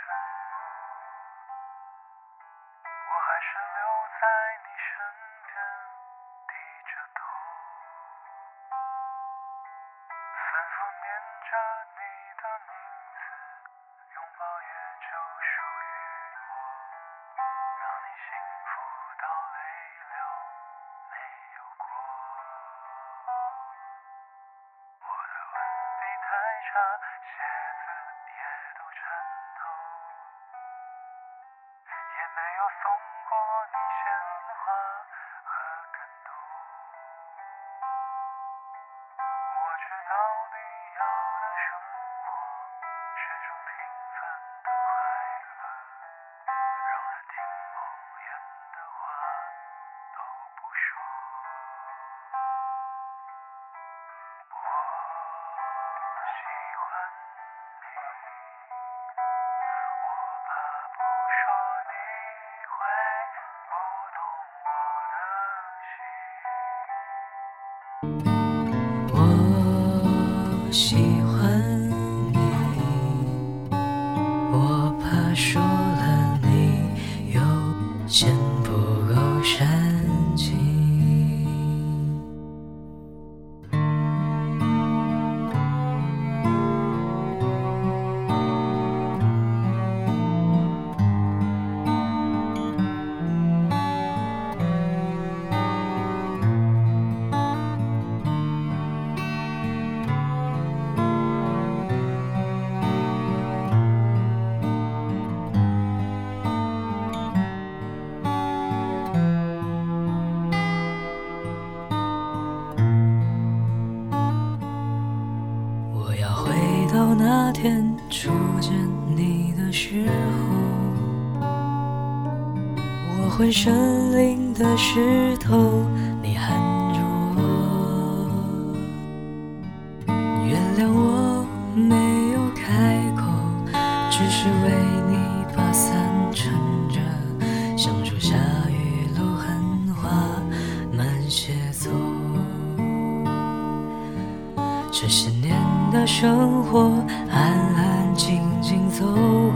沉默，我还是留在你身边，低着头，反复念着你的名字，拥抱也就属于我，让你幸福到泪流没有过。我的文笔太差，写送过你我。喜欢你，我怕说那天初见你的时候，我浑身淋的湿透，你喊着我，原谅我没有开口，只是为你把伞撑着，享受下雨路很滑，慢些走。这些年的生活安安静静走过，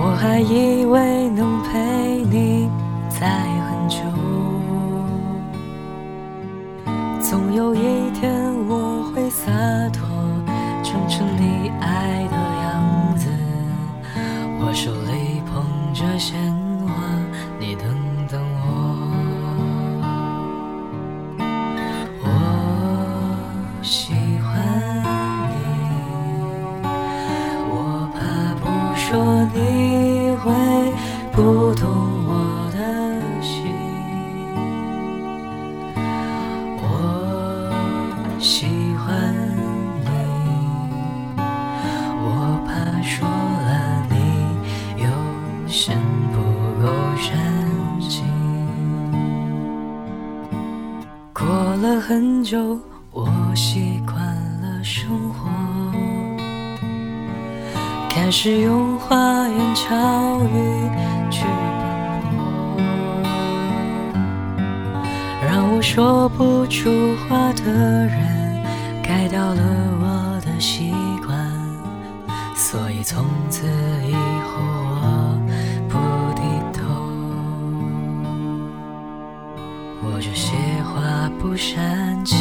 我还以为能陪你在很久，总有一天我会洒脱，成成你爱的样子，我手里捧着鲜花你会不懂我的心。我喜欢你，我怕说了你有嫌不够煽情。过了很久，我习惯了生活，开始用花言巧语去奔波，让我说不出话的人改掉了我的习惯，所以从此以后我不低头。我这些话不煽情